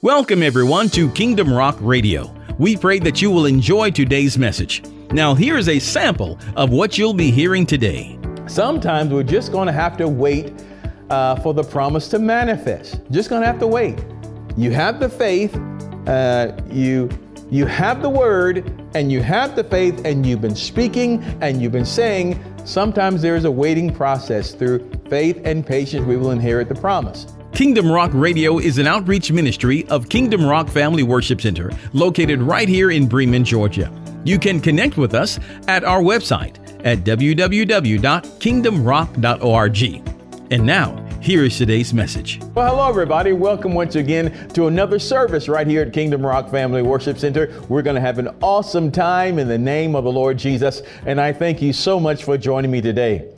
Welcome, everyone, to Kingdom Rock Radio. We pray that you will enjoy today's message. Now, here is a sample of what you'll be hearing today. Sometimes we're just going to have to wait uh, for the promise to manifest. Just going to have to wait. You have the faith, uh, you you have the word, and you have the faith, and you've been speaking and you've been saying. Sometimes there is a waiting process. Through faith and patience, we will inherit the promise. Kingdom Rock Radio is an outreach ministry of Kingdom Rock Family Worship Center, located right here in Bremen, Georgia. You can connect with us at our website at www.kingdomrock.org. And now, here is today's message. Well, hello, everybody. Welcome once again to another service right here at Kingdom Rock Family Worship Center. We're going to have an awesome time in the name of the Lord Jesus. And I thank you so much for joining me today.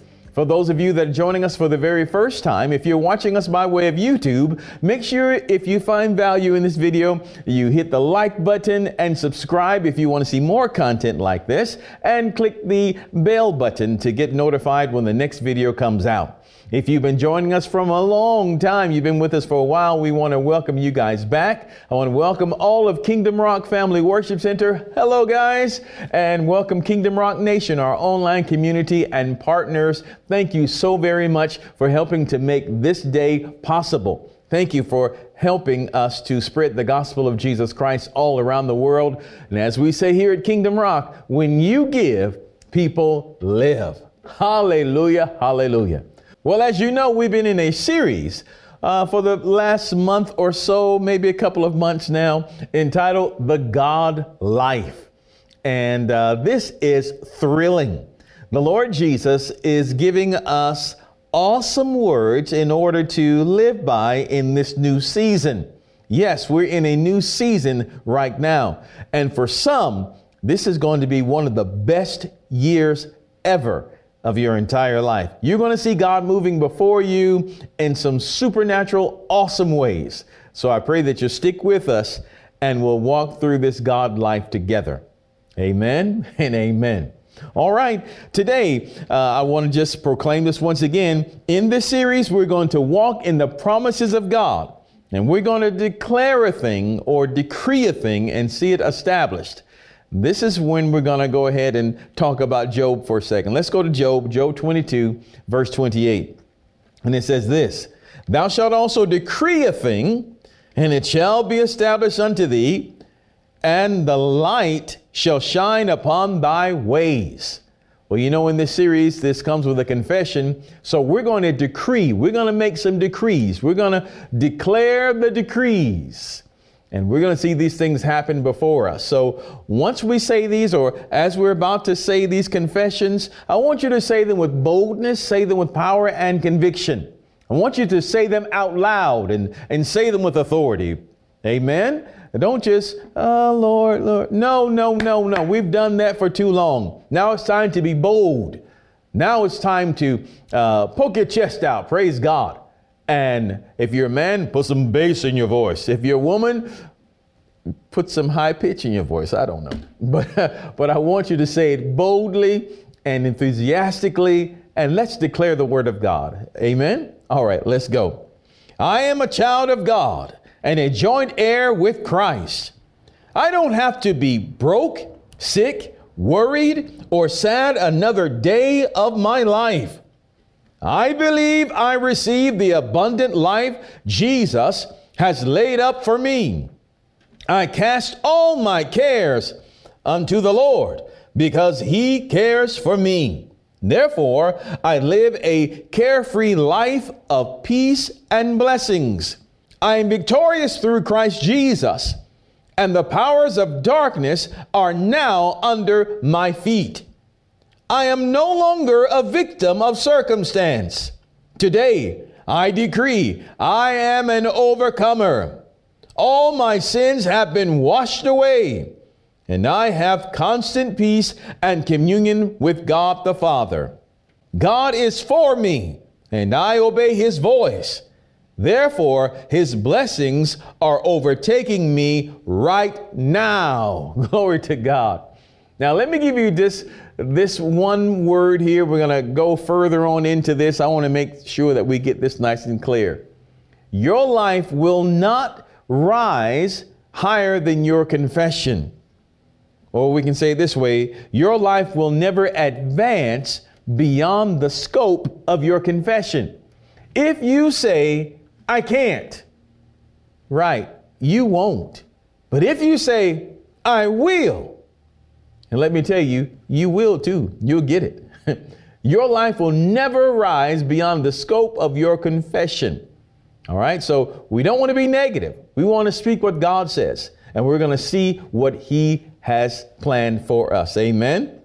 For those of you that are joining us for the very first time, if you're watching us by way of YouTube, make sure if you find value in this video, you hit the like button and subscribe if you want to see more content like this, and click the bell button to get notified when the next video comes out. If you've been joining us from a long time, you've been with us for a while, we want to welcome you guys back. I want to welcome all of Kingdom Rock Family Worship Center. Hello, guys, and welcome Kingdom Rock Nation, our online community and partners. Thank you so very much for helping to make this day possible. Thank you for helping us to spread the gospel of Jesus Christ all around the world. And as we say here at Kingdom Rock, when you give, people live. Hallelujah, hallelujah. Well, as you know, we've been in a series uh, for the last month or so, maybe a couple of months now, entitled The God Life. And uh, this is thrilling. The Lord Jesus is giving us awesome words in order to live by in this new season. Yes, we're in a new season right now. And for some, this is going to be one of the best years ever of your entire life. You're going to see God moving before you in some supernatural, awesome ways. So I pray that you stick with us and we'll walk through this God life together. Amen and amen. All right, today uh, I want to just proclaim this once again. In this series, we're going to walk in the promises of God and we're going to declare a thing or decree a thing and see it established. This is when we're going to go ahead and talk about Job for a second. Let's go to Job, Job 22, verse 28. And it says this Thou shalt also decree a thing, and it shall be established unto thee, and the light shall shine upon thy ways. Well, you know, in this series, this comes with a confession. So we're going to decree, we're going to make some decrees, we're going to declare the decrees. And we're going to see these things happen before us. So once we say these, or as we're about to say these confessions, I want you to say them with boldness, say them with power and conviction. I want you to say them out loud and, and say them with authority. Amen. Don't just, oh, Lord, Lord. No, no, no, no. We've done that for too long. Now it's time to be bold. Now it's time to uh, poke your chest out. Praise God. And if you're a man, put some bass in your voice. If you're a woman, put some high pitch in your voice. I don't know. But, but I want you to say it boldly and enthusiastically, and let's declare the word of God. Amen? All right, let's go. I am a child of God and a joint heir with Christ. I don't have to be broke, sick, worried, or sad another day of my life. I believe I receive the abundant life Jesus has laid up for me. I cast all my cares unto the Lord because he cares for me. Therefore, I live a carefree life of peace and blessings. I am victorious through Christ Jesus, and the powers of darkness are now under my feet. I am no longer a victim of circumstance. Today, I decree I am an overcomer. All my sins have been washed away, and I have constant peace and communion with God the Father. God is for me, and I obey his voice. Therefore, his blessings are overtaking me right now. Glory to God. Now, let me give you this this one word here, we're going to go further on into this. I want to make sure that we get this nice and clear. Your life will not rise higher than your confession. Or we can say this way your life will never advance beyond the scope of your confession. If you say, I can't, right, you won't. But if you say, I will, and let me tell you, you will too, you'll get it. your life will never rise beyond the scope of your confession. All right, so we don't want to be negative. We want to speak what God says, and we're going to see what He has planned for us. Amen.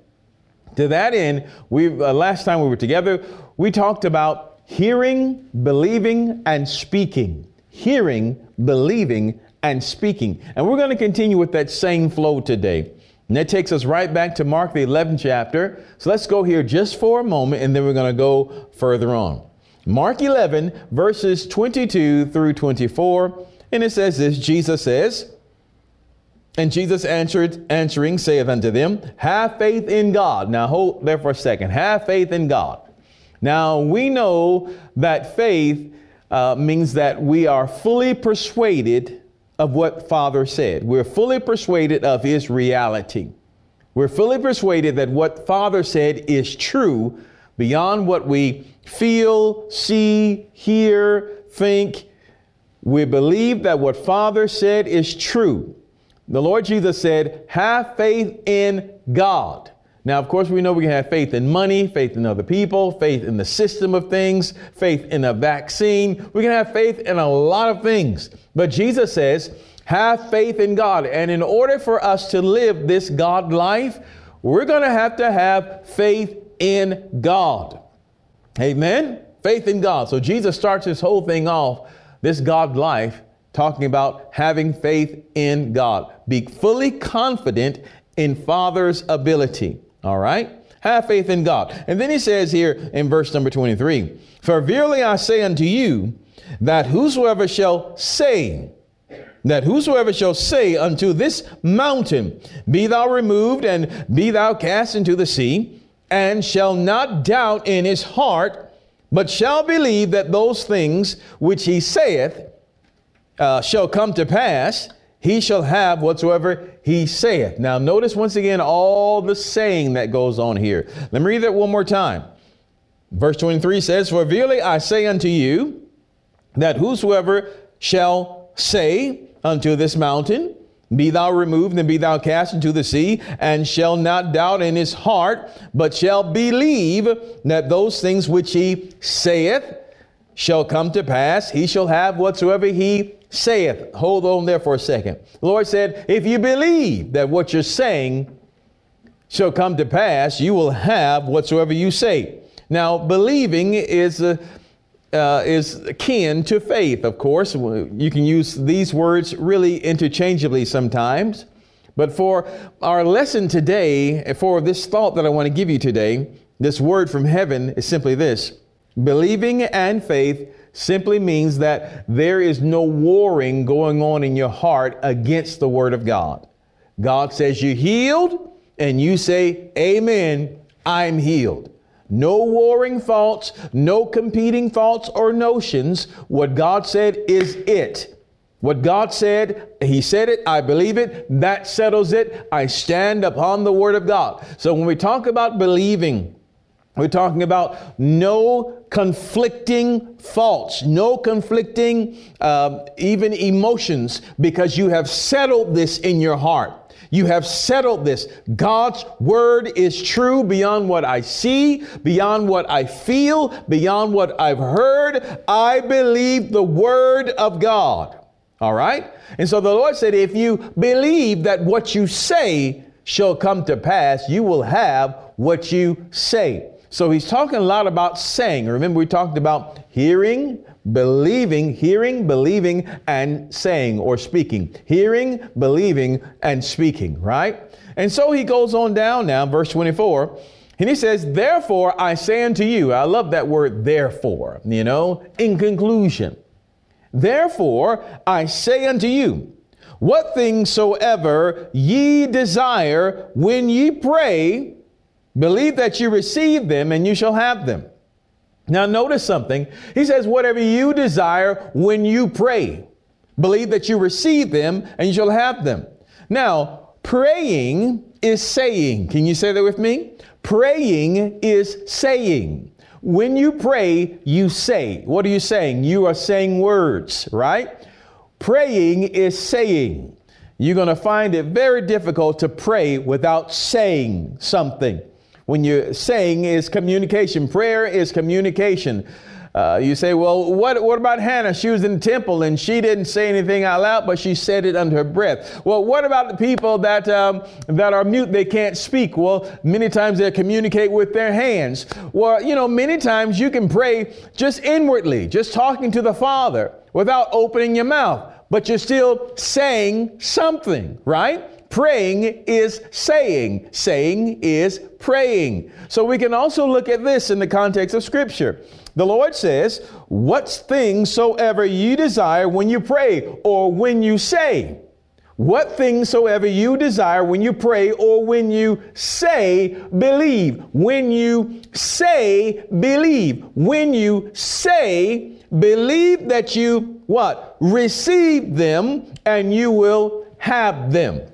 To that end, we uh, last time we were together, we talked about hearing, believing, and speaking. Hearing, believing, and speaking. And we're going to continue with that same flow today. And that takes us right back to Mark, the 11th chapter. So let's go here just for a moment and then we're going to go further on. Mark 11, verses 22 through 24. And it says this Jesus says, and Jesus answered, answering, saith unto them, Have faith in God. Now hold there for a second. Have faith in God. Now we know that faith uh, means that we are fully persuaded of what Father said. We're fully persuaded of His reality. We're fully persuaded that what Father said is true beyond what we feel, see, hear, think. We believe that what Father said is true. The Lord Jesus said, have faith in God. Now, of course, we know we can have faith in money, faith in other people, faith in the system of things, faith in a vaccine. We can have faith in a lot of things. But Jesus says, have faith in God. And in order for us to live this God life, we're going to have to have faith in God. Amen? Faith in God. So Jesus starts this whole thing off, this God life, talking about having faith in God. Be fully confident in Father's ability. All right? Have faith in God. And then he says here in verse number 23 For verily I say unto you, that whosoever shall say, that whosoever shall say unto this mountain, Be thou removed and be thou cast into the sea, and shall not doubt in his heart, but shall believe that those things which he saith uh, shall come to pass, he shall have whatsoever he saith. Now, notice once again all the saying that goes on here. Let me read that one more time. Verse 23 says, For verily I say unto you, that whosoever shall say unto this mountain, be thou removed and be thou cast into the sea, and shall not doubt in his heart, but shall believe that those things which he saith shall come to pass. He shall have whatsoever he saith. Hold on there for a second. The Lord said, if you believe that what you're saying shall come to pass, you will have whatsoever you say. Now, believing is uh, uh, is akin to faith, of course. You can use these words really interchangeably sometimes. But for our lesson today, for this thought that I want to give you today, this word from heaven is simply this believing and faith simply means that there is no warring going on in your heart against the Word of God. God says you're healed, and you say, Amen, I'm healed. No warring thoughts, no competing thoughts or notions. What God said is it. What God said, He said it, I believe it, that settles it. I stand upon the Word of God. So when we talk about believing, we're talking about no conflicting thoughts, no conflicting uh, even emotions, because you have settled this in your heart. You have settled this. God's word is true beyond what I see, beyond what I feel, beyond what I've heard. I believe the word of God. All right? And so the Lord said, if you believe that what you say shall come to pass, you will have what you say. So he's talking a lot about saying. Remember, we talked about hearing, believing, hearing, believing, and saying or speaking. Hearing, believing, and speaking, right? And so he goes on down now, verse 24, and he says, Therefore I say unto you, I love that word, therefore, you know, in conclusion. Therefore I say unto you, what things soever ye desire when ye pray, Believe that you receive them and you shall have them. Now, notice something. He says, whatever you desire when you pray. Believe that you receive them and you shall have them. Now, praying is saying. Can you say that with me? Praying is saying. When you pray, you say. What are you saying? You are saying words, right? Praying is saying. You're going to find it very difficult to pray without saying something. When you're saying is communication, prayer is communication. Uh, you say, well, what, what about Hannah? She was in the temple and she didn't say anything out loud, but she said it under her breath. Well, what about the people that, um, that are mute? They can't speak. Well, many times they communicate with their hands. Well, you know, many times you can pray just inwardly, just talking to the Father without opening your mouth, but you're still saying something, right? Praying is saying. Saying is praying. So we can also look at this in the context of Scripture. The Lord says, What things soever you desire when you pray or when you say. What things soever you desire when you pray or when you say, believe. When you say, believe. When you say, believe that you what? Receive them and you will have them.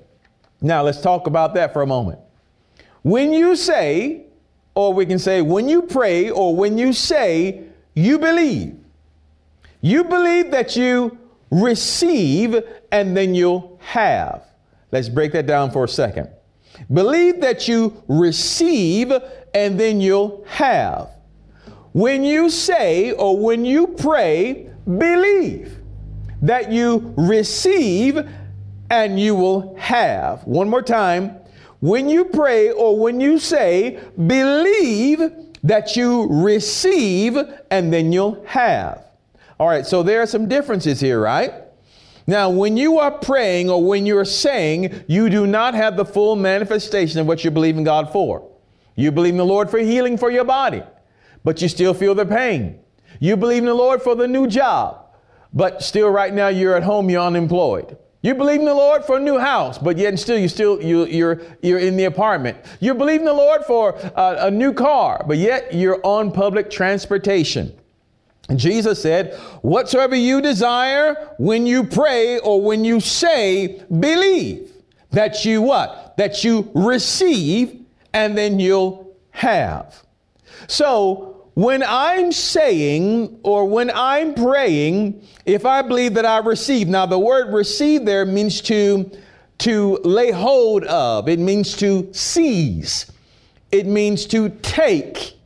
Now let's talk about that for a moment. When you say, or we can say, when you pray or when you say, you believe. You believe that you receive and then you'll have. Let's break that down for a second. Believe that you receive and then you'll have. When you say or when you pray, believe that you receive and you will have. One more time. When you pray or when you say, believe that you receive and then you'll have. All right, so there are some differences here, right? Now, when you are praying or when you're saying, you do not have the full manifestation of what you believe in God for. You believe in the Lord for healing for your body, but you still feel the pain. You believe in the Lord for the new job, but still right now you're at home, you're unemployed. You believe in the Lord for a new house, but yet still you still you, you're you're in the apartment. You believe in the Lord for a, a new car, but yet you're on public transportation. And Jesus said, "Whatsoever you desire when you pray or when you say, believe that you what? That you receive, and then you'll have." So when I'm saying or when I'm praying, if I believe that I receive, now the word receive there means to, to lay hold of, it means to seize, it means to take.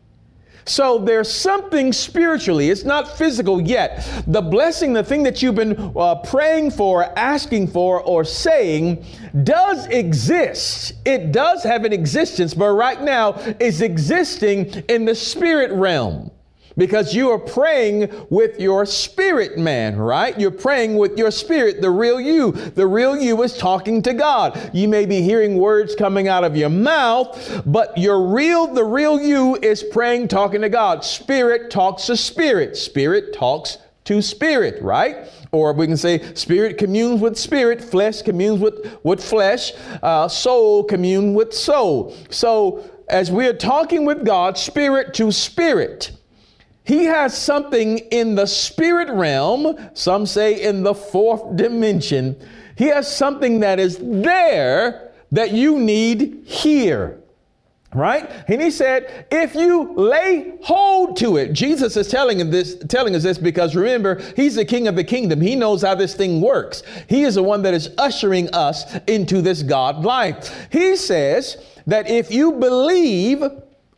So there's something spiritually, it's not physical yet. The blessing, the thing that you've been uh, praying for, asking for, or saying does exist. It does have an existence, but right now is existing in the spirit realm because you are praying with your spirit man, right? You're praying with your spirit, the real you. The real you is talking to God. You may be hearing words coming out of your mouth, but your real, the real you is praying, talking to God. Spirit talks to spirit. Spirit talks to spirit, right? Or we can say spirit communes with spirit, flesh communes with, with flesh, uh, soul commune with soul. So as we're talking with God, spirit to spirit, he has something in the spirit realm, some say in the fourth dimension. He has something that is there that you need here. Right? And he said, if you lay hold to it, Jesus is telling him this, telling us this because remember, he's the king of the kingdom. He knows how this thing works. He is the one that is ushering us into this God life. He says that if you believe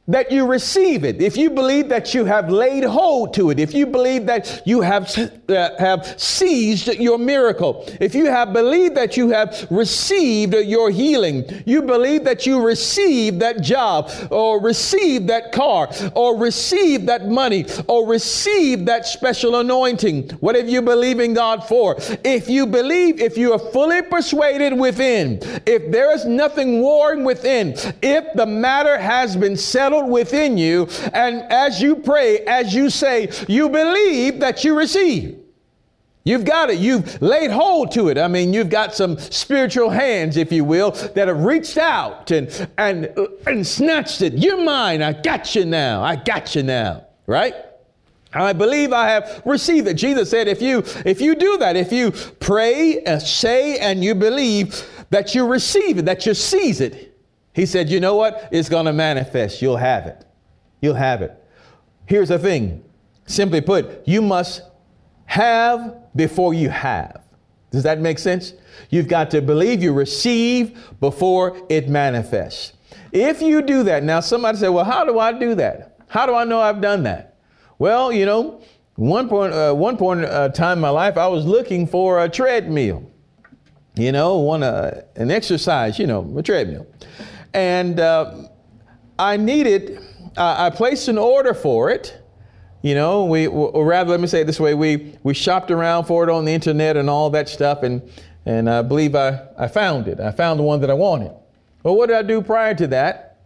that you receive it, if you believe that you have laid hold to it, if you believe that you have, uh, have seized your miracle, if you have believed that you have received your healing, you believe that you received that job or received that car or received that money or received that special anointing, whatever you believe in God for, if you believe, if you are fully persuaded within, if there is nothing warring within, if the matter has been settled settled within you. And as you pray, as you say, you believe that you receive. You've got it. You've laid hold to it. I mean, you've got some spiritual hands, if you will, that have reached out and and and snatched it. You're mine. I got you now. I got you now. Right? I believe I have received it. Jesus said, if you if you do that, if you pray, and say, and you believe that you receive it, that you seize it, he said, you know what? It's going to manifest. You'll have it. You'll have it. Here's the thing. Simply put, you must have before you have. Does that make sense? You've got to believe you receive before it manifests. If you do that, now somebody said, well, how do I do that? How do I know I've done that? Well, you know, one point, uh, one point uh, time in my life, I was looking for a treadmill. You know, one uh, an exercise, you know, a treadmill, and uh, I needed. I placed an order for it. You know, we or rather, let me say it this way: we we shopped around for it on the internet and all that stuff, and and I believe I I found it. I found the one that I wanted. Well, what did I do prior to that?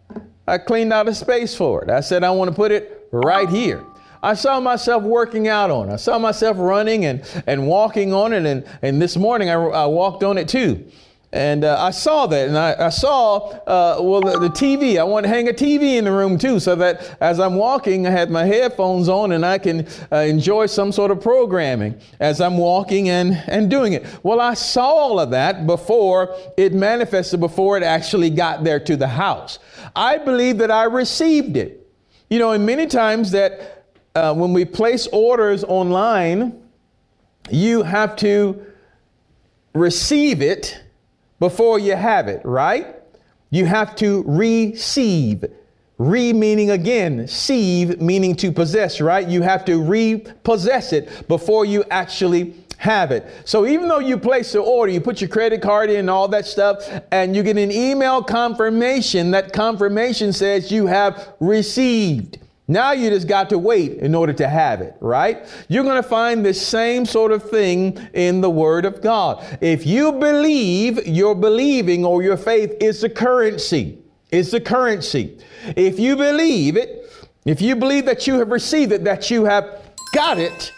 I cleaned out a space for it. I said I want to put it right here. I saw myself working out on it. I saw myself running and, and walking on it. And, and this morning I, I walked on it too. And uh, I saw that, and I, I saw, uh, well, the, the, TV. I want to hang a TV in the room too, so that as I'm walking, I had my headphones on and I can uh, enjoy some sort of programming as I'm walking and, and doing it. Well, I saw all of that before it manifested, before it actually got there to the house. I believe that I received it. You know, and many times that uh, when we place orders online, you have to receive it before you have it, right? You have to receive. Re meaning again, sieve meaning to possess, right? You have to repossess it before you actually have it. So even though you place the order, you put your credit card in all that stuff, and you get an email confirmation, that confirmation says you have received. Now you just got to wait in order to have it, right? You're going to find the same sort of thing in the Word of God. If you believe, your believing or your faith is the currency. It's the currency. If you believe it, if you believe that you have received it, that you have got it,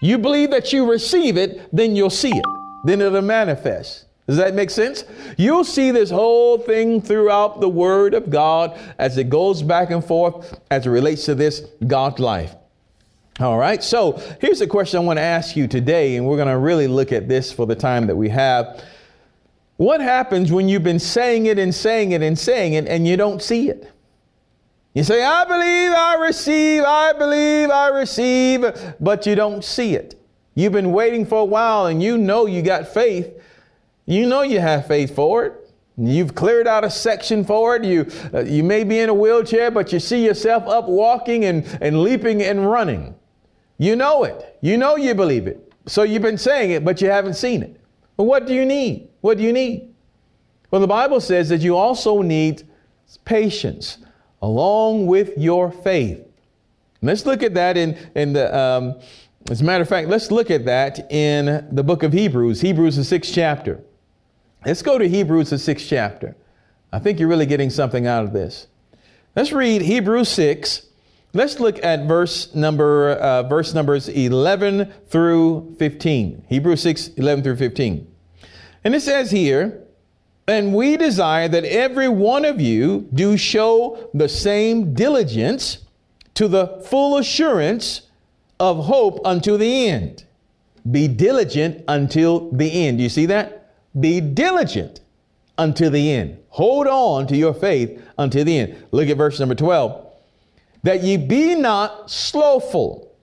you believe that you receive it, then you'll see it. Then it'll manifest. Does that make sense? You'll see this whole thing throughout the Word of God as it goes back and forth as it relates to this God life. All right, so here's a question I want to ask you today, and we're going to really look at this for the time that we have. What happens when you've been saying it and saying it and saying it and you don't see it? You say, I believe I receive, I believe I receive, but you don't see it. You've been waiting for a while and you know you got faith, you know you have faith for it. You've cleared out a section for it. You, uh, you may be in a wheelchair, but you see yourself up walking and, and leaping and running. You know it. You know you believe it. So you've been saying it, but you haven't seen it. But what do you need? What do you need? Well, the Bible says that you also need patience along with your faith. let's look at that in, in the, um, as a matter of fact, let's look at that in the book of Hebrews, Hebrews, the sixth chapter. Let's go to Hebrews, the sixth chapter. I think you're really getting something out of this. Let's read Hebrews 6. Let's look at verse number uh, verse numbers 11 through 15. Hebrews 6, 11 through 15. And it says here, and we desire that every one of you do show the same diligence to the full assurance of hope unto the end. Be diligent until the end. You see that? Be diligent until the end. Hold on to your faith until the end. Look at verse number 12. That ye be not slothful,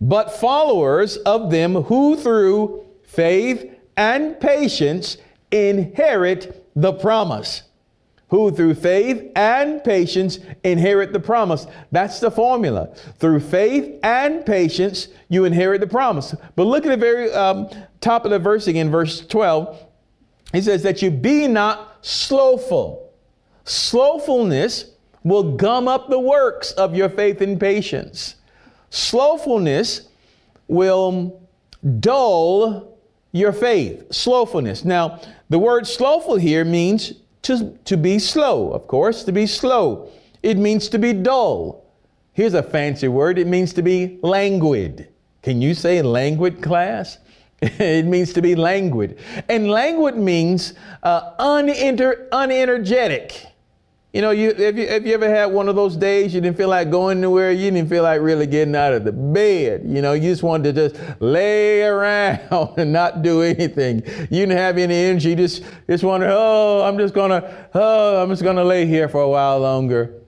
but followers of them who through faith and patience inherit the promise. Who through faith and patience inherit the promise. That's the formula. Through faith and patience, you inherit the promise. But look at the very um, top of the verse again, verse 12, he says that you be not slowful. Slowfulness will gum up the works of your faith and patience. Slowfulness will dull your faith. Slowfulness. Now, the word slowful here means to, to be slow, of course, to be slow. It means to be dull. Here's a fancy word it means to be languid. Can you say languid, class? it means to be languid. And languid means uh, uninter- unenergetic. You know, you have, you have you ever had one of those days you didn't feel like going anywhere? You didn't feel like really getting out of the bed. You know, you just wanted to just lay around and not do anything. You didn't have any energy. Just just wanted, oh, I'm just gonna, oh, I'm just gonna lay here for a while longer.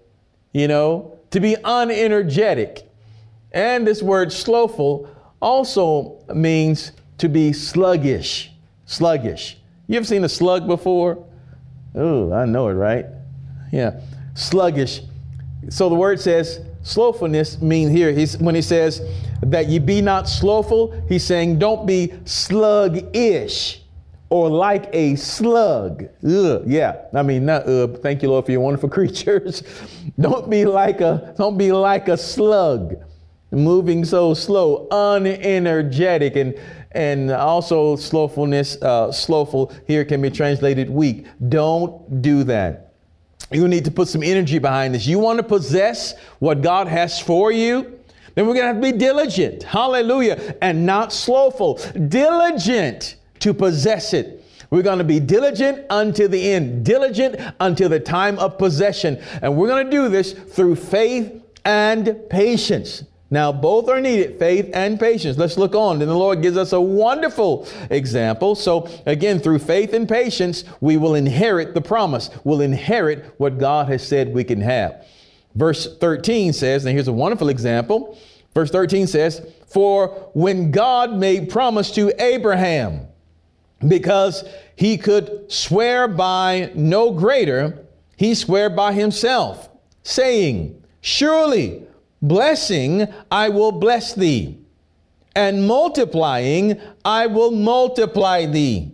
You know, to be unenergetic. And this word slothful also means to be sluggish. Sluggish. You ever seen a slug before? Oh, I know it, right? Yeah, sluggish. So the word says slothfulness means here, he's, when he says that you be not slothful, he's saying don't be sluggish or like a slug. Ugh, yeah, I mean, not uh, thank you, Lord, for your wonderful creatures. don't be like a, don't be like a slug, moving so slow, unenergetic, and and also slothfulness, uh, slothful here can be translated weak. Don't do that. You need to put some energy behind this. You want to possess what God has for you? Then we're going to have to be diligent. Hallelujah. And not slothful. Diligent to possess it. We're going to be diligent until the end, diligent until the time of possession. And we're going to do this through faith and patience. Now, both are needed faith and patience. Let's look on. And the Lord gives us a wonderful example. So, again, through faith and patience, we will inherit the promise. We'll inherit what God has said we can have. Verse 13 says, and here's a wonderful example. Verse 13 says, For when God made promise to Abraham, because he could swear by no greater, he swore by himself, saying, Surely Blessing, I will bless thee, and multiplying, I will multiply thee.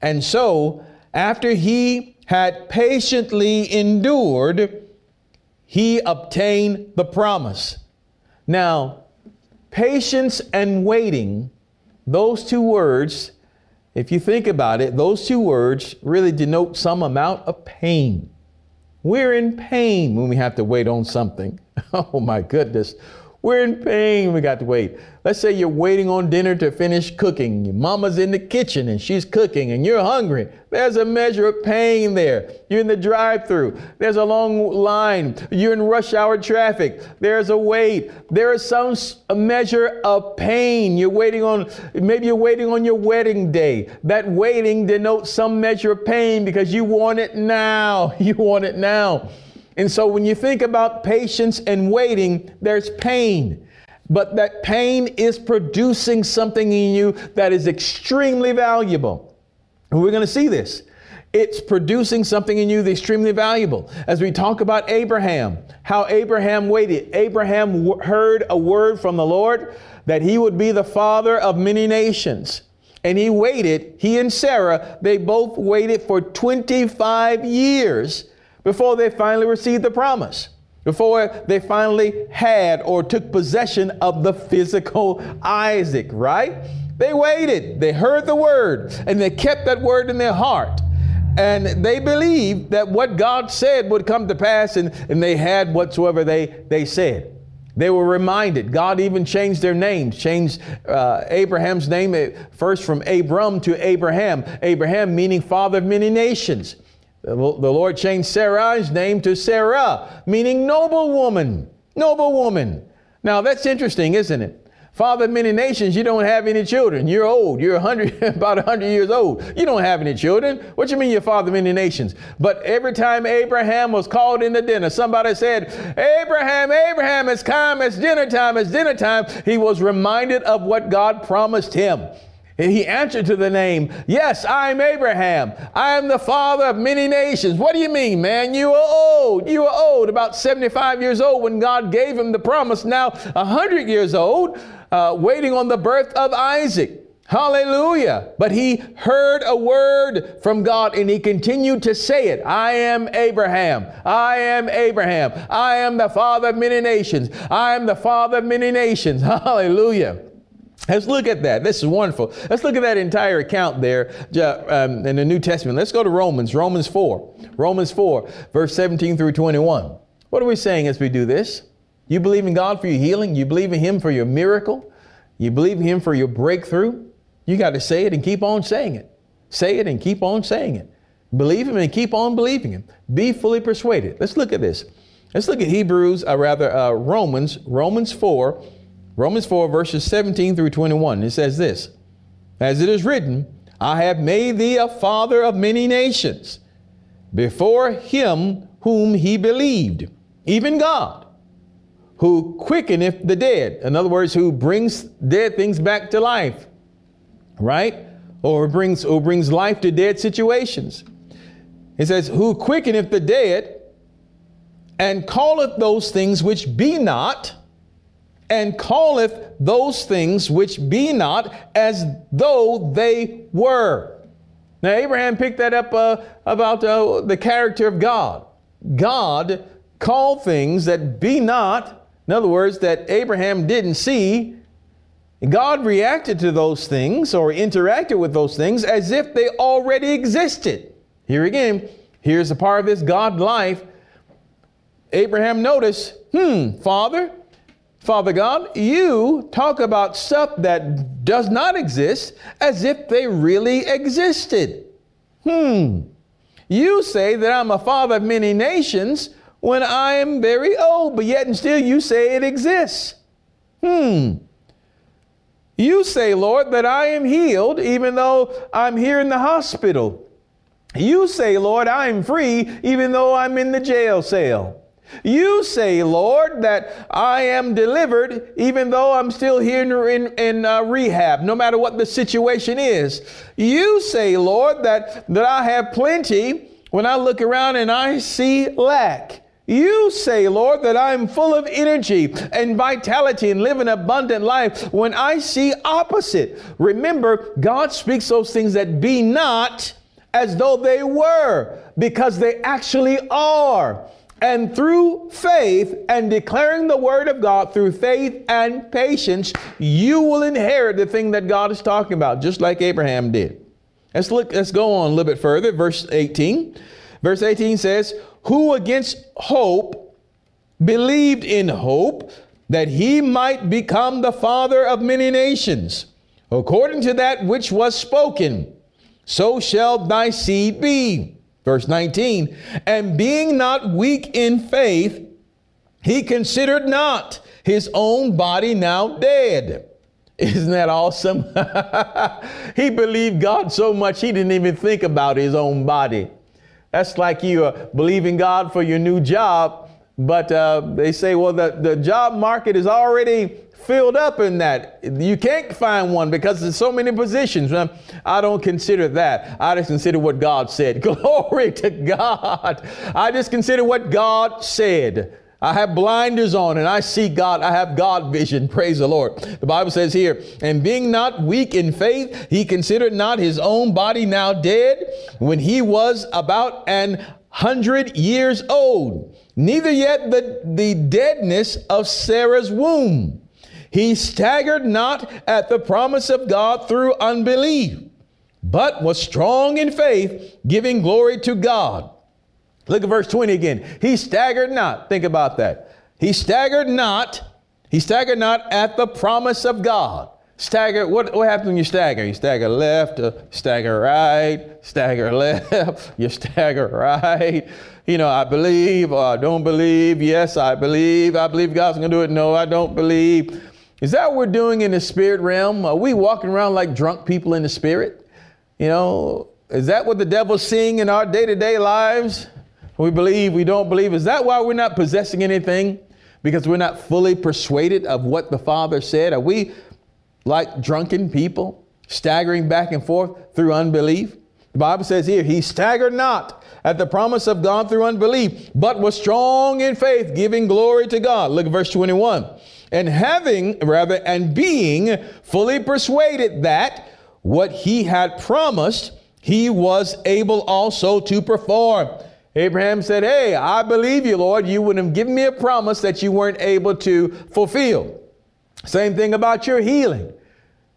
And so, after he had patiently endured, he obtained the promise. Now, patience and waiting, those two words, if you think about it, those two words really denote some amount of pain. We're in pain when we have to wait on something. Oh my goodness. We're in pain. We got to wait. Let's say you're waiting on dinner to finish cooking. Your mama's in the kitchen and she's cooking and you're hungry. There's a measure of pain there. You're in the drive through. There's a long line. You're in rush hour traffic. There's a wait. There is some measure of pain. You're waiting on, maybe you're waiting on your wedding day. That waiting denotes some measure of pain because you want it now. You want it now. And so when you think about patience and waiting, there's pain. But that pain is producing something in you that is extremely valuable. And we're going to see this. It's producing something in you that's extremely valuable. As we talk about Abraham, how Abraham waited. Abraham w- heard a word from the Lord that he would be the father of many nations. And he waited, he and Sarah, they both waited for 25 years before they finally received the promise, before they finally had or took possession of the physical Isaac, right? They waited, they heard the word, and they kept that word in their heart. And they believed that what God said would come to pass, and, and they had whatsoever they, they said. They were reminded. God even changed their names, changed uh, Abraham's name eh, first from Abram to Abraham. Abraham meaning father of many nations. The Lord changed Sarai's name to Sarah, meaning noble woman. Noble woman. Now that's interesting, isn't it? Father of many nations, you don't have any children. You're old. You're 100, about 100 years old. You don't have any children. What you mean you're father of many nations? But every time Abraham was called into dinner, somebody said, Abraham, Abraham, it's time, it's dinner time, it's dinner time. He was reminded of what God promised him. And he answered to the name, Yes, I'm Abraham. I am the father of many nations. What do you mean, man? You are old. You are old, about 75 years old when God gave him the promise. Now, 100 years old, uh, waiting on the birth of Isaac. Hallelujah. But he heard a word from God and he continued to say it. I am Abraham. I am Abraham. I am the father of many nations. I am the father of many nations. Hallelujah. Let's look at that. This is wonderful. Let's look at that entire account there um, in the New Testament. Let's go to Romans, Romans 4. Romans 4, verse 17 through 21. What are we saying as we do this? You believe in God for your healing? You believe in Him for your miracle? You believe in Him for your breakthrough? You got to say it and keep on saying it. Say it and keep on saying it. Believe him and keep on believing him. Be fully persuaded. Let's look at this. Let's look at Hebrews, uh, rather uh, Romans, Romans 4, Romans 4, verses 17 through 21. It says this As it is written, I have made thee a father of many nations before him whom he believed, even God, who quickeneth the dead. In other words, who brings dead things back to life, right? Or brings, or brings life to dead situations. It says, Who quickeneth the dead and calleth those things which be not, and calleth those things which be not as though they were. Now, Abraham picked that up uh, about uh, the character of God. God called things that be not, in other words, that Abraham didn't see. God reacted to those things or interacted with those things as if they already existed. Here again, here's a part of this God life. Abraham noticed, hmm, Father, Father God, you talk about stuff that does not exist as if they really existed. Hmm. You say that I'm a father of many nations when I am very old, but yet and still you say it exists. Hmm. You say, Lord, that I am healed even though I'm here in the hospital. You say, Lord, I am free even though I'm in the jail cell. You say, Lord, that I am delivered even though I'm still here in, in, in uh, rehab, no matter what the situation is. You say, Lord, that, that I have plenty when I look around and I see lack. You say, Lord, that I'm full of energy and vitality and live an abundant life when I see opposite. Remember, God speaks those things that be not as though they were because they actually are. And through faith and declaring the word of God through faith and patience, you will inherit the thing that God is talking about, just like Abraham did. Let's look, let's go on a little bit further. Verse 18. Verse 18 says, Who against hope believed in hope that he might become the father of many nations, according to that which was spoken, so shall thy seed be. Verse 19, and being not weak in faith, he considered not his own body now dead. Isn't that awesome? he believed God so much he didn't even think about his own body. That's like you uh, believing God for your new job, but uh, they say, well, the, the job market is already filled up in that. You can't find one because there's so many positions. I don't consider that. I just consider what God said. Glory to God. I just consider what God said. I have blinders on and I see God. I have God vision. Praise the Lord. The Bible says here, and being not weak in faith, he considered not his own body now dead when he was about an hundred years old, neither yet the, the deadness of Sarah's womb. He staggered not at the promise of God through unbelief, but was strong in faith, giving glory to God. Look at verse 20 again. He staggered not. Think about that. He staggered not. He staggered not at the promise of God. Stagger, what, what happens when you stagger? You stagger left, uh, stagger right, stagger left, you stagger right. You know, I believe or I don't believe. Yes, I believe. I believe God's going to do it. No, I don't believe. Is that what we're doing in the spirit realm? Are we walking around like drunk people in the spirit? You know, is that what the devil's seeing in our day to day lives? We believe, we don't believe. Is that why we're not possessing anything? Because we're not fully persuaded of what the Father said? Are we like drunken people, staggering back and forth through unbelief? The Bible says here, He staggered not at the promise of God through unbelief, but was strong in faith, giving glory to God. Look at verse 21 and having, rather, and being fully persuaded that what he had promised, he was able also to perform. Abraham said, Hey, I believe you, Lord. You wouldn't have given me a promise that you weren't able to fulfill. Same thing about your healing.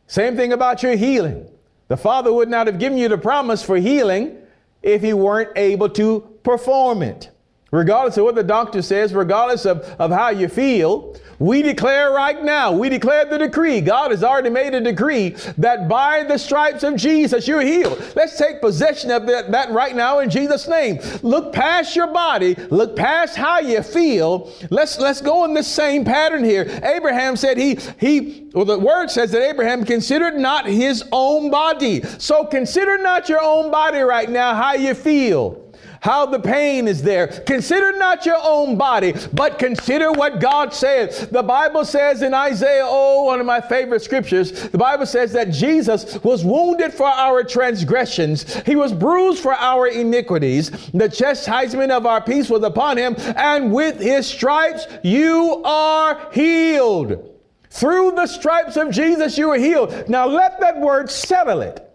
Same thing about your healing. The Father would not have given you the promise for healing if he weren't able to perform it. Regardless of what the doctor says, regardless of, of how you feel, we declare right now, we declare the decree. God has already made a decree that by the stripes of Jesus you're healed. Let's take possession of that, that right now in Jesus' name. Look past your body, look past how you feel. Let's let's go in the same pattern here. Abraham said he he well the word says that Abraham considered not his own body. So consider not your own body right now, how you feel how the pain is there. Consider not your own body, but consider what God says. The Bible says in Isaiah, oh, one of my favorite scriptures, the Bible says that Jesus was wounded for our transgressions, he was bruised for our iniquities. The chastisement of our peace was upon him, and with his stripes you are healed. Through the stripes of Jesus, you are healed. Now let that word settle it.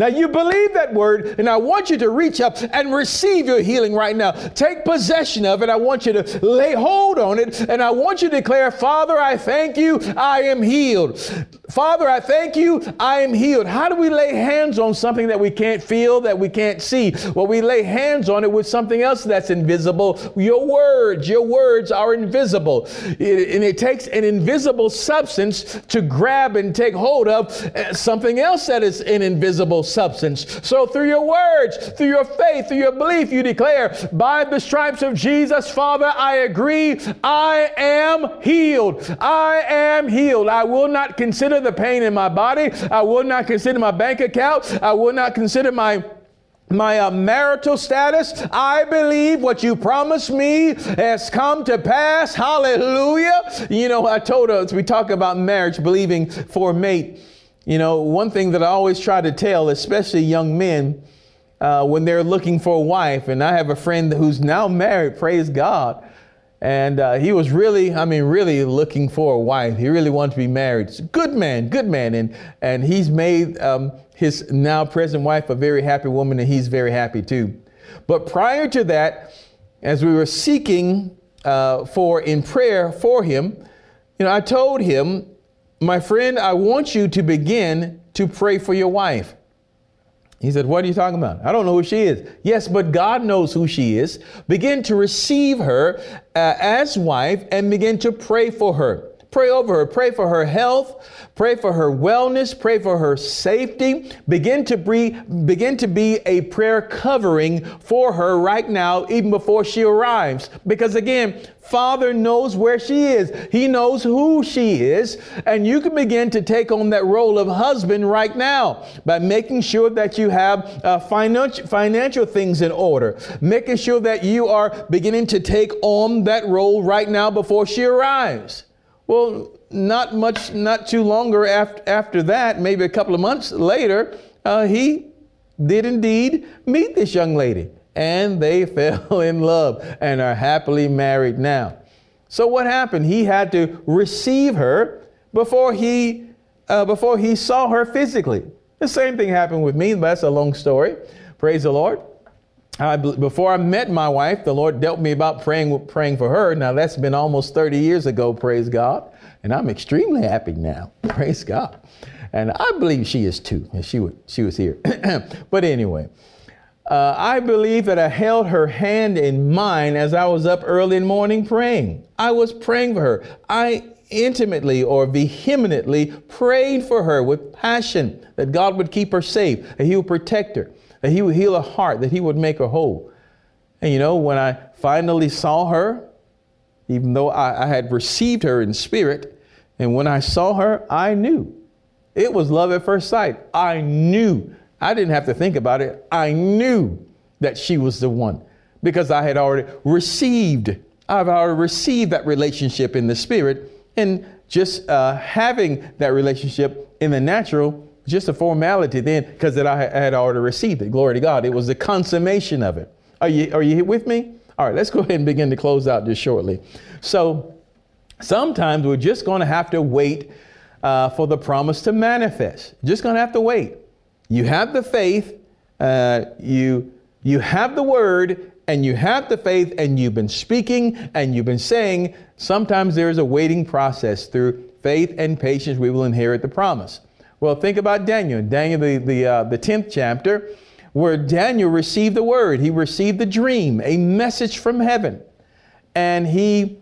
Now, you believe that word, and I want you to reach up and receive your healing right now. Take possession of it. I want you to lay hold on it, and I want you to declare, Father, I thank you, I am healed. Father, I thank you, I am healed. How do we lay hands on something that we can't feel, that we can't see? Well, we lay hands on it with something else that's invisible. Your words, your words are invisible. It, and it takes an invisible substance to grab and take hold of uh, something else that is an invisible substance. So through your words, through your faith, through your belief, you declare, by the stripes of Jesus, Father, I agree, I am healed. I am healed. I will not consider the pain in my body. I will not consider my bank account. I will not consider my my uh, marital status. I believe what you promised me has come to pass. Hallelujah. You know, I told us, we talk about marriage, believing for mate. You know, one thing that I always try to tell, especially young men, uh, when they're looking for a wife, and I have a friend who's now married, praise God. And uh, he was really, I mean, really looking for a wife. He really wanted to be married. good man, good man. And, and he's made um, his now present wife a very happy woman, and he's very happy too. But prior to that, as we were seeking uh, for in prayer for him, you know, I told him my friend, I want you to begin to pray for your wife. He said, What are you talking about? I don't know who she is. Yes, but God knows who she is. Begin to receive her uh, as wife and begin to pray for her. Pray over her. Pray for her health. Pray for her wellness. Pray for her safety. Begin to be, begin to be a prayer covering for her right now, even before she arrives. Because again, Father knows where she is. He knows who she is. And you can begin to take on that role of husband right now by making sure that you have uh, financial, financial things in order, making sure that you are beginning to take on that role right now before she arrives. Well, not much, not too longer after, after that, maybe a couple of months later, uh, he did indeed meet this young lady and they fell in love and are happily married now. So what happened? He had to receive her before he uh, before he saw her physically. The same thing happened with me, but that's a long story. Praise the Lord. I, before I met my wife, the Lord dealt me about praying, praying for her. Now that's been almost 30 years ago, praise God. And I'm extremely happy now, praise God. And I believe she is too, and she, would, she was here. but anyway, uh, I believe that I held her hand in mine as I was up early in the morning praying. I was praying for her. I intimately or vehemently prayed for her with passion that God would keep her safe, that He would protect her that He would heal her heart, that He would make her whole. And you know, when I finally saw her, even though I, I had received her in spirit, and when I saw her, I knew. It was love at first sight. I knew. I didn't have to think about it. I knew that she was the one because I had already received, I've already received that relationship in the spirit. And just uh, having that relationship in the natural just a formality then because that I had already received it. Glory to God. It was the consummation of it. Are you, are you with me? All right, let's go ahead and begin to close out just shortly. So sometimes we're just going to have to wait uh, for the promise to manifest. Just going to have to wait. You have the faith, uh, you, you have the word, and you have the faith, and you've been speaking and you've been saying. Sometimes there is a waiting process through faith and patience. We will inherit the promise. Well, think about Daniel. Daniel, the, the, uh, the 10th chapter, where Daniel received the word. He received the dream, a message from heaven, and he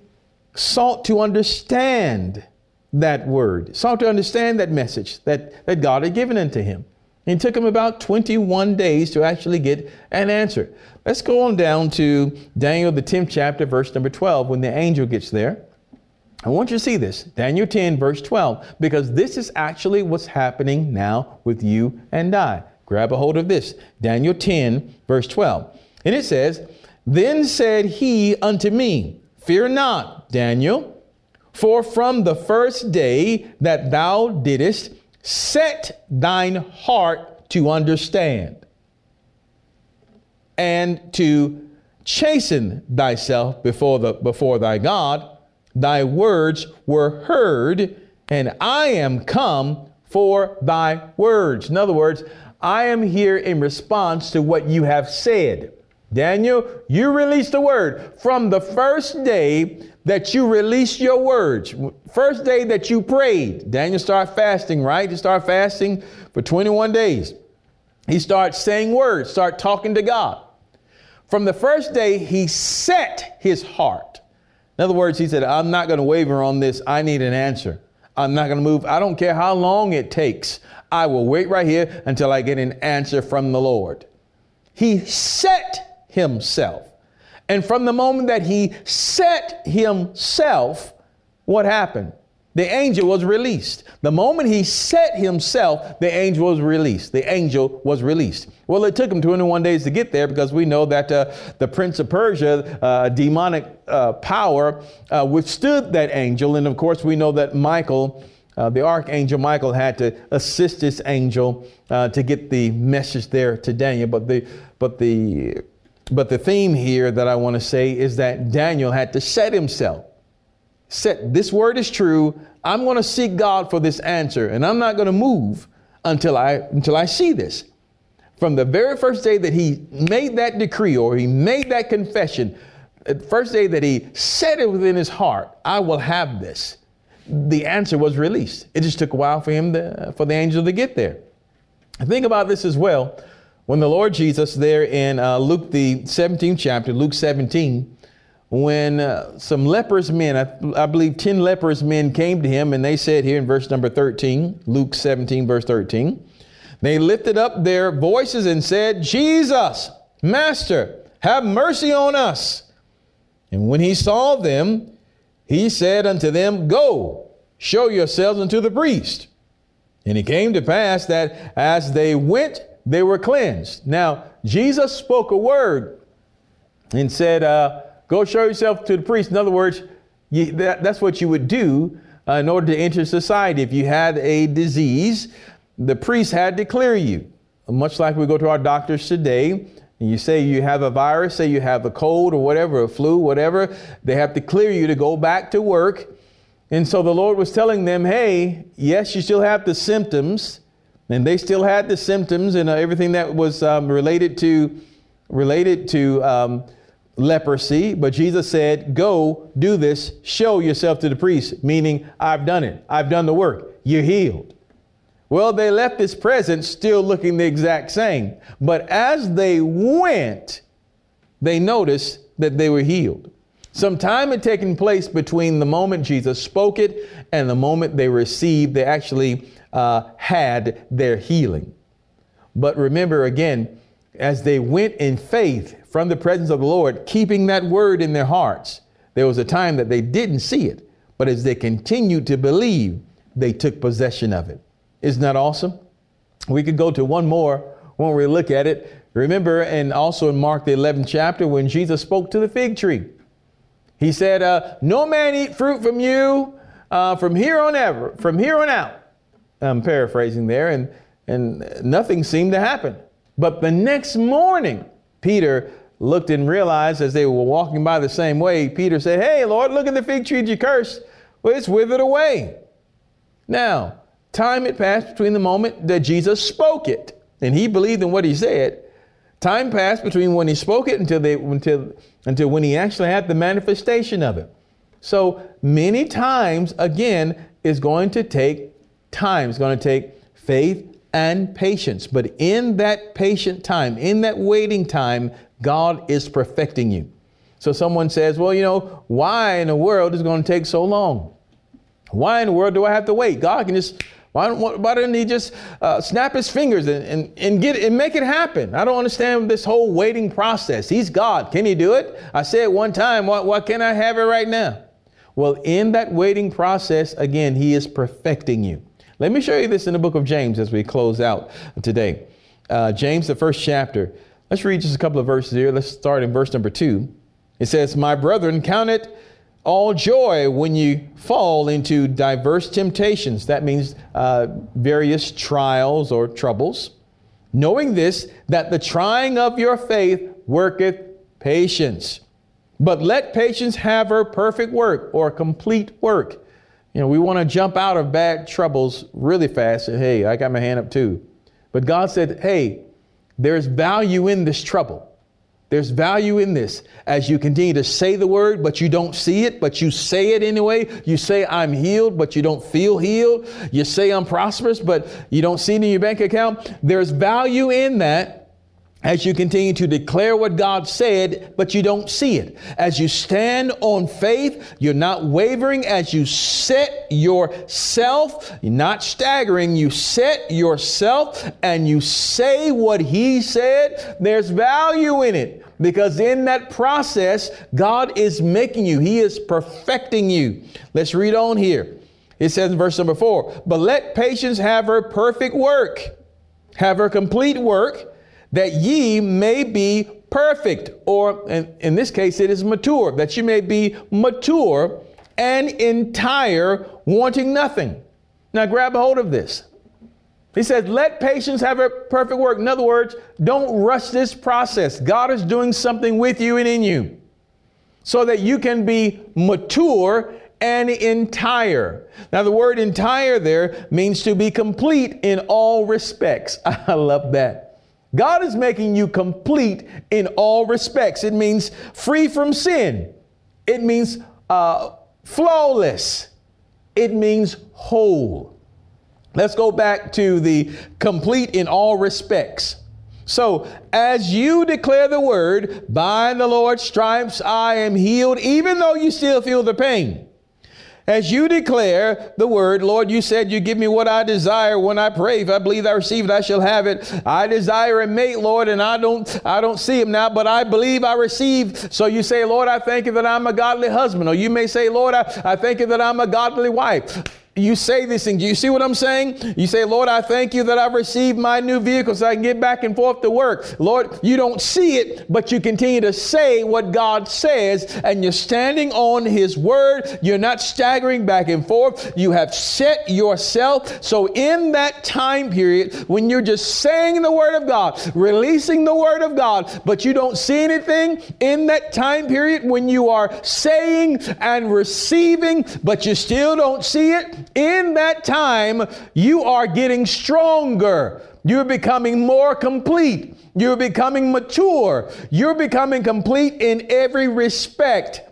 sought to understand that word, sought to understand that message that, that God had given unto him. It took him about 21 days to actually get an answer. Let's go on down to Daniel, the 10th chapter, verse number 12, when the angel gets there. I want you to see this, Daniel 10, verse 12, because this is actually what's happening now with you and I. Grab a hold of this, Daniel 10, verse 12. And it says, Then said he unto me, Fear not, Daniel, for from the first day that thou didst set thine heart to understand and to chasten thyself before the before thy God thy words were heard and I am come for thy words in other words I am here in response to what you have said Daniel you released the word from the first day that you released your words. First day that you prayed, Daniel started fasting, right? He started fasting for 21 days. He starts saying words, start talking to God. From the first day, he set his heart. In other words, he said, I'm not going to waver on this. I need an answer. I'm not going to move. I don't care how long it takes. I will wait right here until I get an answer from the Lord. He set himself. And from the moment that he set himself, what happened? The angel was released. The moment he set himself, the angel was released. The angel was released. Well, it took him 21 days to get there because we know that uh, the prince of Persia, uh, demonic uh, power, uh, withstood that angel. And of course, we know that Michael, uh, the archangel Michael, had to assist this angel uh, to get the message there to Daniel. But the but the but the theme here that I want to say is that Daniel had to set himself. Set, this word is true. I'm going to seek God for this answer, and I'm not going to move until I until I see this. From the very first day that he made that decree or he made that confession, the first day that he said it within his heart, I will have this. The answer was released. It just took a while for him to, for the angel to get there. Think about this as well. When the Lord Jesus, there in uh, Luke, the 17th chapter, Luke 17, when uh, some leprous men, I, I, believe 10 leprous men came to him, and they said here in verse number 13, Luke 17, verse 13, they lifted up their voices and said, Jesus, Master, have mercy on us. And when he saw them, he said unto them, Go, show yourselves unto the priest. And it came to pass that as they went they were cleansed. Now, Jesus spoke a word and said, uh, Go show yourself to the priest. In other words, you, that, that's what you would do uh, in order to enter society. If you had a disease, the priest had to clear you. Much like we go to our doctors today, and you say you have a virus, say you have a cold or whatever, a flu, whatever, they have to clear you to go back to work. And so the Lord was telling them, hey, yes, you still have the symptoms, and they still had the symptoms and uh, everything that was um, related to related to um, leprosy. But Jesus said, "Go do this. Show yourself to the priest." Meaning, I've done it. I've done the work. You're healed. Well, they left this presence still looking the exact same. But as they went, they noticed that they were healed. Some time had taken place between the moment Jesus spoke it and the moment they received, they actually uh, had their healing. But remember again, as they went in faith from the presence of the Lord, keeping that word in their hearts, there was a time that they didn't see it. But as they continued to believe, they took possession of it. Isn't that awesome? We could go to one more when we look at it. Remember, and also in Mark, the 11th chapter, when Jesus spoke to the fig tree, he said, uh, No man eat fruit from you uh, from here on ever, from here on out. I'm paraphrasing there, and, and nothing seemed to happen. But the next morning, Peter looked and realized as they were walking by the same way, Peter said, Hey, Lord, look at the fig tree you cursed. Well, it's withered away. Now, time had passed between the moment that Jesus spoke it, and he believed in what he said. Time passed between when he spoke it until, they, until, until when he actually had the manifestation of it. So many times, again, is going to take time. It's going to take faith and patience. But in that patient time, in that waiting time, God is perfecting you. So someone says, well, you know, why in the world is going to take so long? Why in the world do I have to wait? God can just, why, why didn't he just uh, snap his fingers and, and, and get and make it happen? I don't understand this whole waiting process. He's God. Can he do it? I said one time, why, why can't I have it right now? Well, in that waiting process, again, he is perfecting you. Let me show you this in the book of James as we close out today. Uh, James, the first chapter. Let's read just a couple of verses here. Let's start in verse number two. It says, My brethren, count it all joy when you fall into diverse temptations. That means uh, various trials or troubles. Knowing this, that the trying of your faith worketh patience. But let patience have her perfect work or complete work you know, we want to jump out of bad troubles really fast and, hey, I got my hand up too. But God said, hey, there's value in this trouble. There's value in this as you continue to say the word, but you don't see it, but you say it anyway. You say, I'm healed, but you don't feel healed. You say, I'm prosperous, but you don't see it in your bank account. There's value in that as you continue to declare what God said, but you don't see it. As you stand on faith, you're not wavering. As you set yourself, you're not staggering, you set yourself and you say what He said, there's value in it. Because in that process, God is making you, He is perfecting you. Let's read on here. It says in verse number four, but let patience have her perfect work, have her complete work that ye may be perfect, or in, in this case, it is mature, that you may be mature and entire, wanting nothing. Now grab a hold of this. He says, let patience have a perfect work. In other words, don't rush this process. God is doing something with you and in you so that you can be mature and entire. Now, the word entire there means to be complete in all respects. I love that. God is making you complete in all respects. It means free from sin. It means uh, flawless. It means whole. Let's go back to the complete in all respects. So, as you declare the word, by the Lord's stripes I am healed, even though you still feel the pain. As you declare the word, Lord, you said you give me what I desire when I pray. If I believe I receive it, I shall have it. I desire a mate, Lord, and I don't I don't see him now, but I believe I receive. So you say, Lord, I thank you that I'm a godly husband. Or you may say, Lord, I, I thank you that I'm a godly wife you say these things. You see what I'm saying? You say, Lord, I thank you that I've received my new vehicle so I can get back and forth to work. Lord, you don't see it, but you continue to say what God says, and you're standing on His word. You're not staggering back and forth. You have set yourself. So, in that time period, when you're just saying the word of God, releasing the word of God, but you don't see anything, in that time period, when you are saying and receiving, but you still don't see it, in that time, you are getting stronger. You're becoming more complete. You're becoming mature. You're becoming complete in every respect.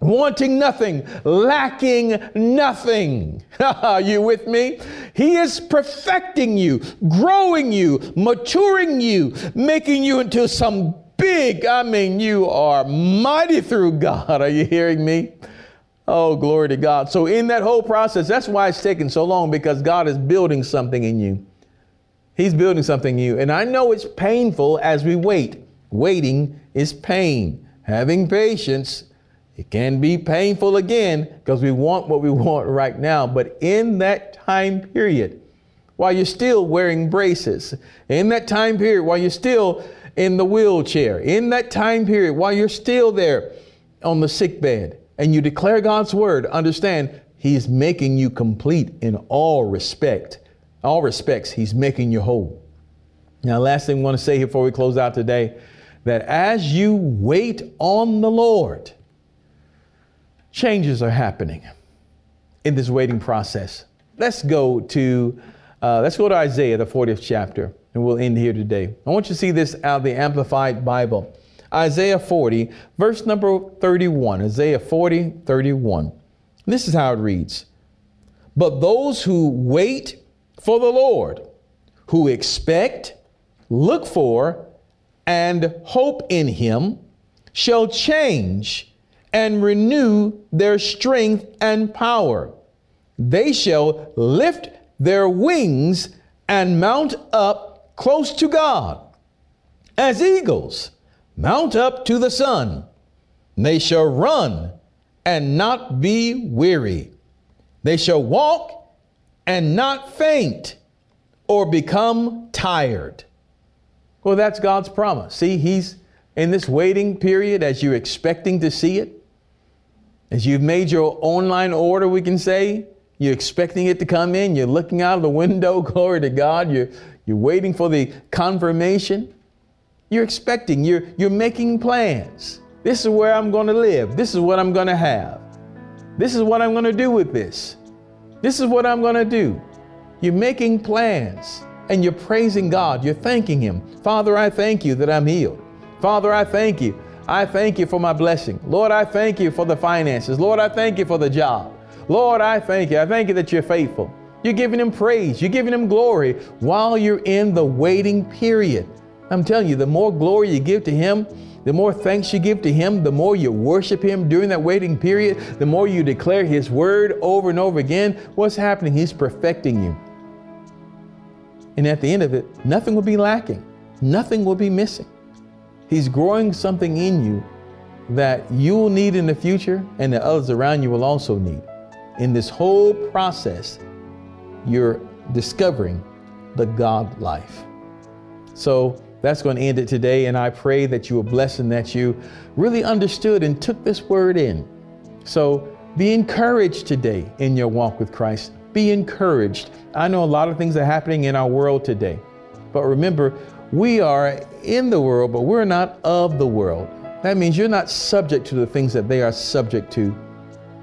Wanting nothing, lacking nothing. Are you with me? He is perfecting you, growing you, maturing you, making you into some big, I mean, you are mighty through God. Are you hearing me? Oh, glory to God. So, in that whole process, that's why it's taking so long because God is building something in you. He's building something in you. And I know it's painful as we wait. Waiting is pain. Having patience, it can be painful again because we want what we want right now. But in that time period, while you're still wearing braces, in that time period, while you're still in the wheelchair, in that time period, while you're still there on the sick bed, and you declare God's word, understand He's making you complete in all respect. All respects, He's making you whole. Now, last thing we want to say here before we close out today that as you wait on the Lord, changes are happening in this waiting process. Let's go to uh, let's go to Isaiah, the 40th chapter, and we'll end here today. I want you to see this out of the Amplified Bible. Isaiah 40, verse number 31. Isaiah 40, 31. This is how it reads But those who wait for the Lord who expect, look for, and hope in him shall change and renew their strength and power. They shall lift their wings and mount up close to God. As eagles, mount up to the sun. They shall run and not be weary. They shall walk and not faint or become tired. Well, that's God's promise. See, He's in this waiting period as you're expecting to see it. As you've made your online order, we can say, you're expecting it to come in, you're looking out of the window, glory to God, you're, you're waiting for the confirmation. You're expecting, you're, you're making plans. This is where I'm going to live. This is what I'm going to have. This is what I'm going to do with this. This is what I'm going to do. You're making plans and you're praising God. You're thanking Him. Father, I thank you that I'm healed. Father, I thank you. I thank you for my blessing. Lord, I thank you for the finances. Lord, I thank you for the job. Lord, I thank you. I thank you that you're faithful. You're giving Him praise. You're giving Him glory while you're in the waiting period. I'm telling you, the more glory you give to Him, the more thanks you give to Him, the more you worship Him during that waiting period, the more you declare His word over and over again, what's happening? He's perfecting you. And at the end of it, nothing will be lacking, nothing will be missing. He's growing something in you that you will need in the future and that others around you will also need. In this whole process, you're discovering the God life. So that's going to end it today. And I pray that you were blessed and that you really understood and took this word in. So be encouraged today in your walk with Christ. Be encouraged. I know a lot of things are happening in our world today. But remember, we are in the world, but we're not of the world. That means you're not subject to the things that they are subject to.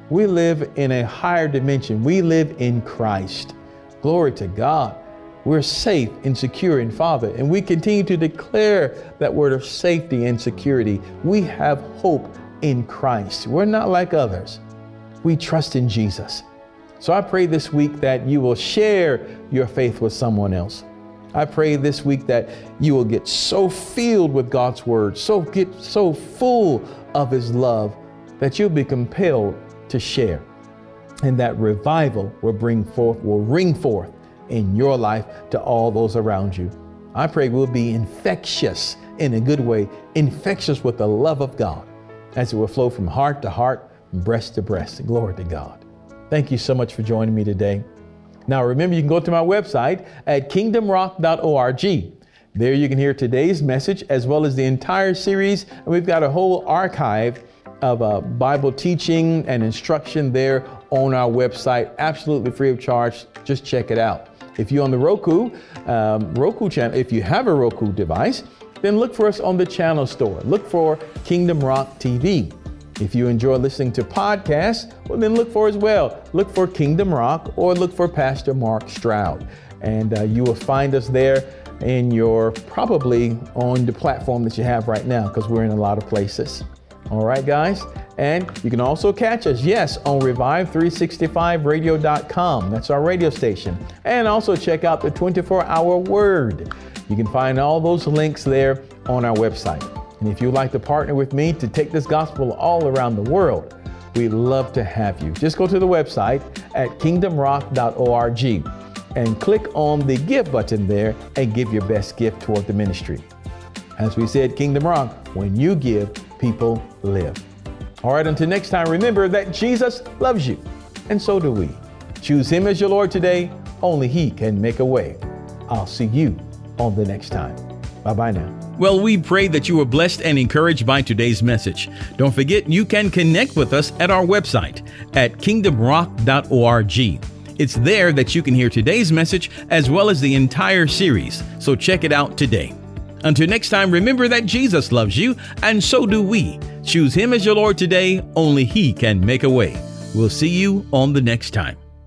We live in a higher dimension. We live in Christ. Glory to God. We're safe and secure in Father, and we continue to declare that word of safety and security. We have hope in Christ. We're not like others. We trust in Jesus. So I pray this week that you will share your faith with someone else. I pray this week that you will get so filled with God's word, so get so full of his love that you'll be compelled to share. And that revival will bring forth, will ring forth in your life to all those around you. I pray we'll be infectious in a good way, infectious with the love of God as it will flow from heart to heart, breast to breast. Glory to God. Thank you so much for joining me today. Now, remember, you can go to my website at kingdomrock.org. There you can hear today's message as well as the entire series. And we've got a whole archive of uh, Bible teaching and instruction there on our website, absolutely free of charge. Just check it out. If you're on the Roku, um, Roku channel, if you have a Roku device, then look for us on the channel store. Look for Kingdom Rock TV. If you enjoy listening to podcasts, well, then look for as well. Look for Kingdom Rock or look for Pastor Mark Stroud. And uh, you will find us there in your probably on the platform that you have right now because we're in a lot of places. All right, guys. And you can also catch us, yes, on Revive365radio.com. That's our radio station. And also check out the 24 hour word. You can find all those links there on our website. And if you'd like to partner with me to take this gospel all around the world, we'd love to have you. Just go to the website at kingdomrock.org and click on the give button there and give your best gift toward the ministry. As we said, Kingdom Rock, when you give, people live. All right, until next time, remember that Jesus loves you, and so do we. Choose Him as your Lord today. Only He can make a way. I'll see you on the next time. Bye bye now. Well, we pray that you were blessed and encouraged by today's message. Don't forget, you can connect with us at our website at kingdomrock.org. It's there that you can hear today's message as well as the entire series, so check it out today. Until next time, remember that Jesus loves you, and so do we. Choose Him as your Lord today. Only He can make a way. We'll see you on the next time.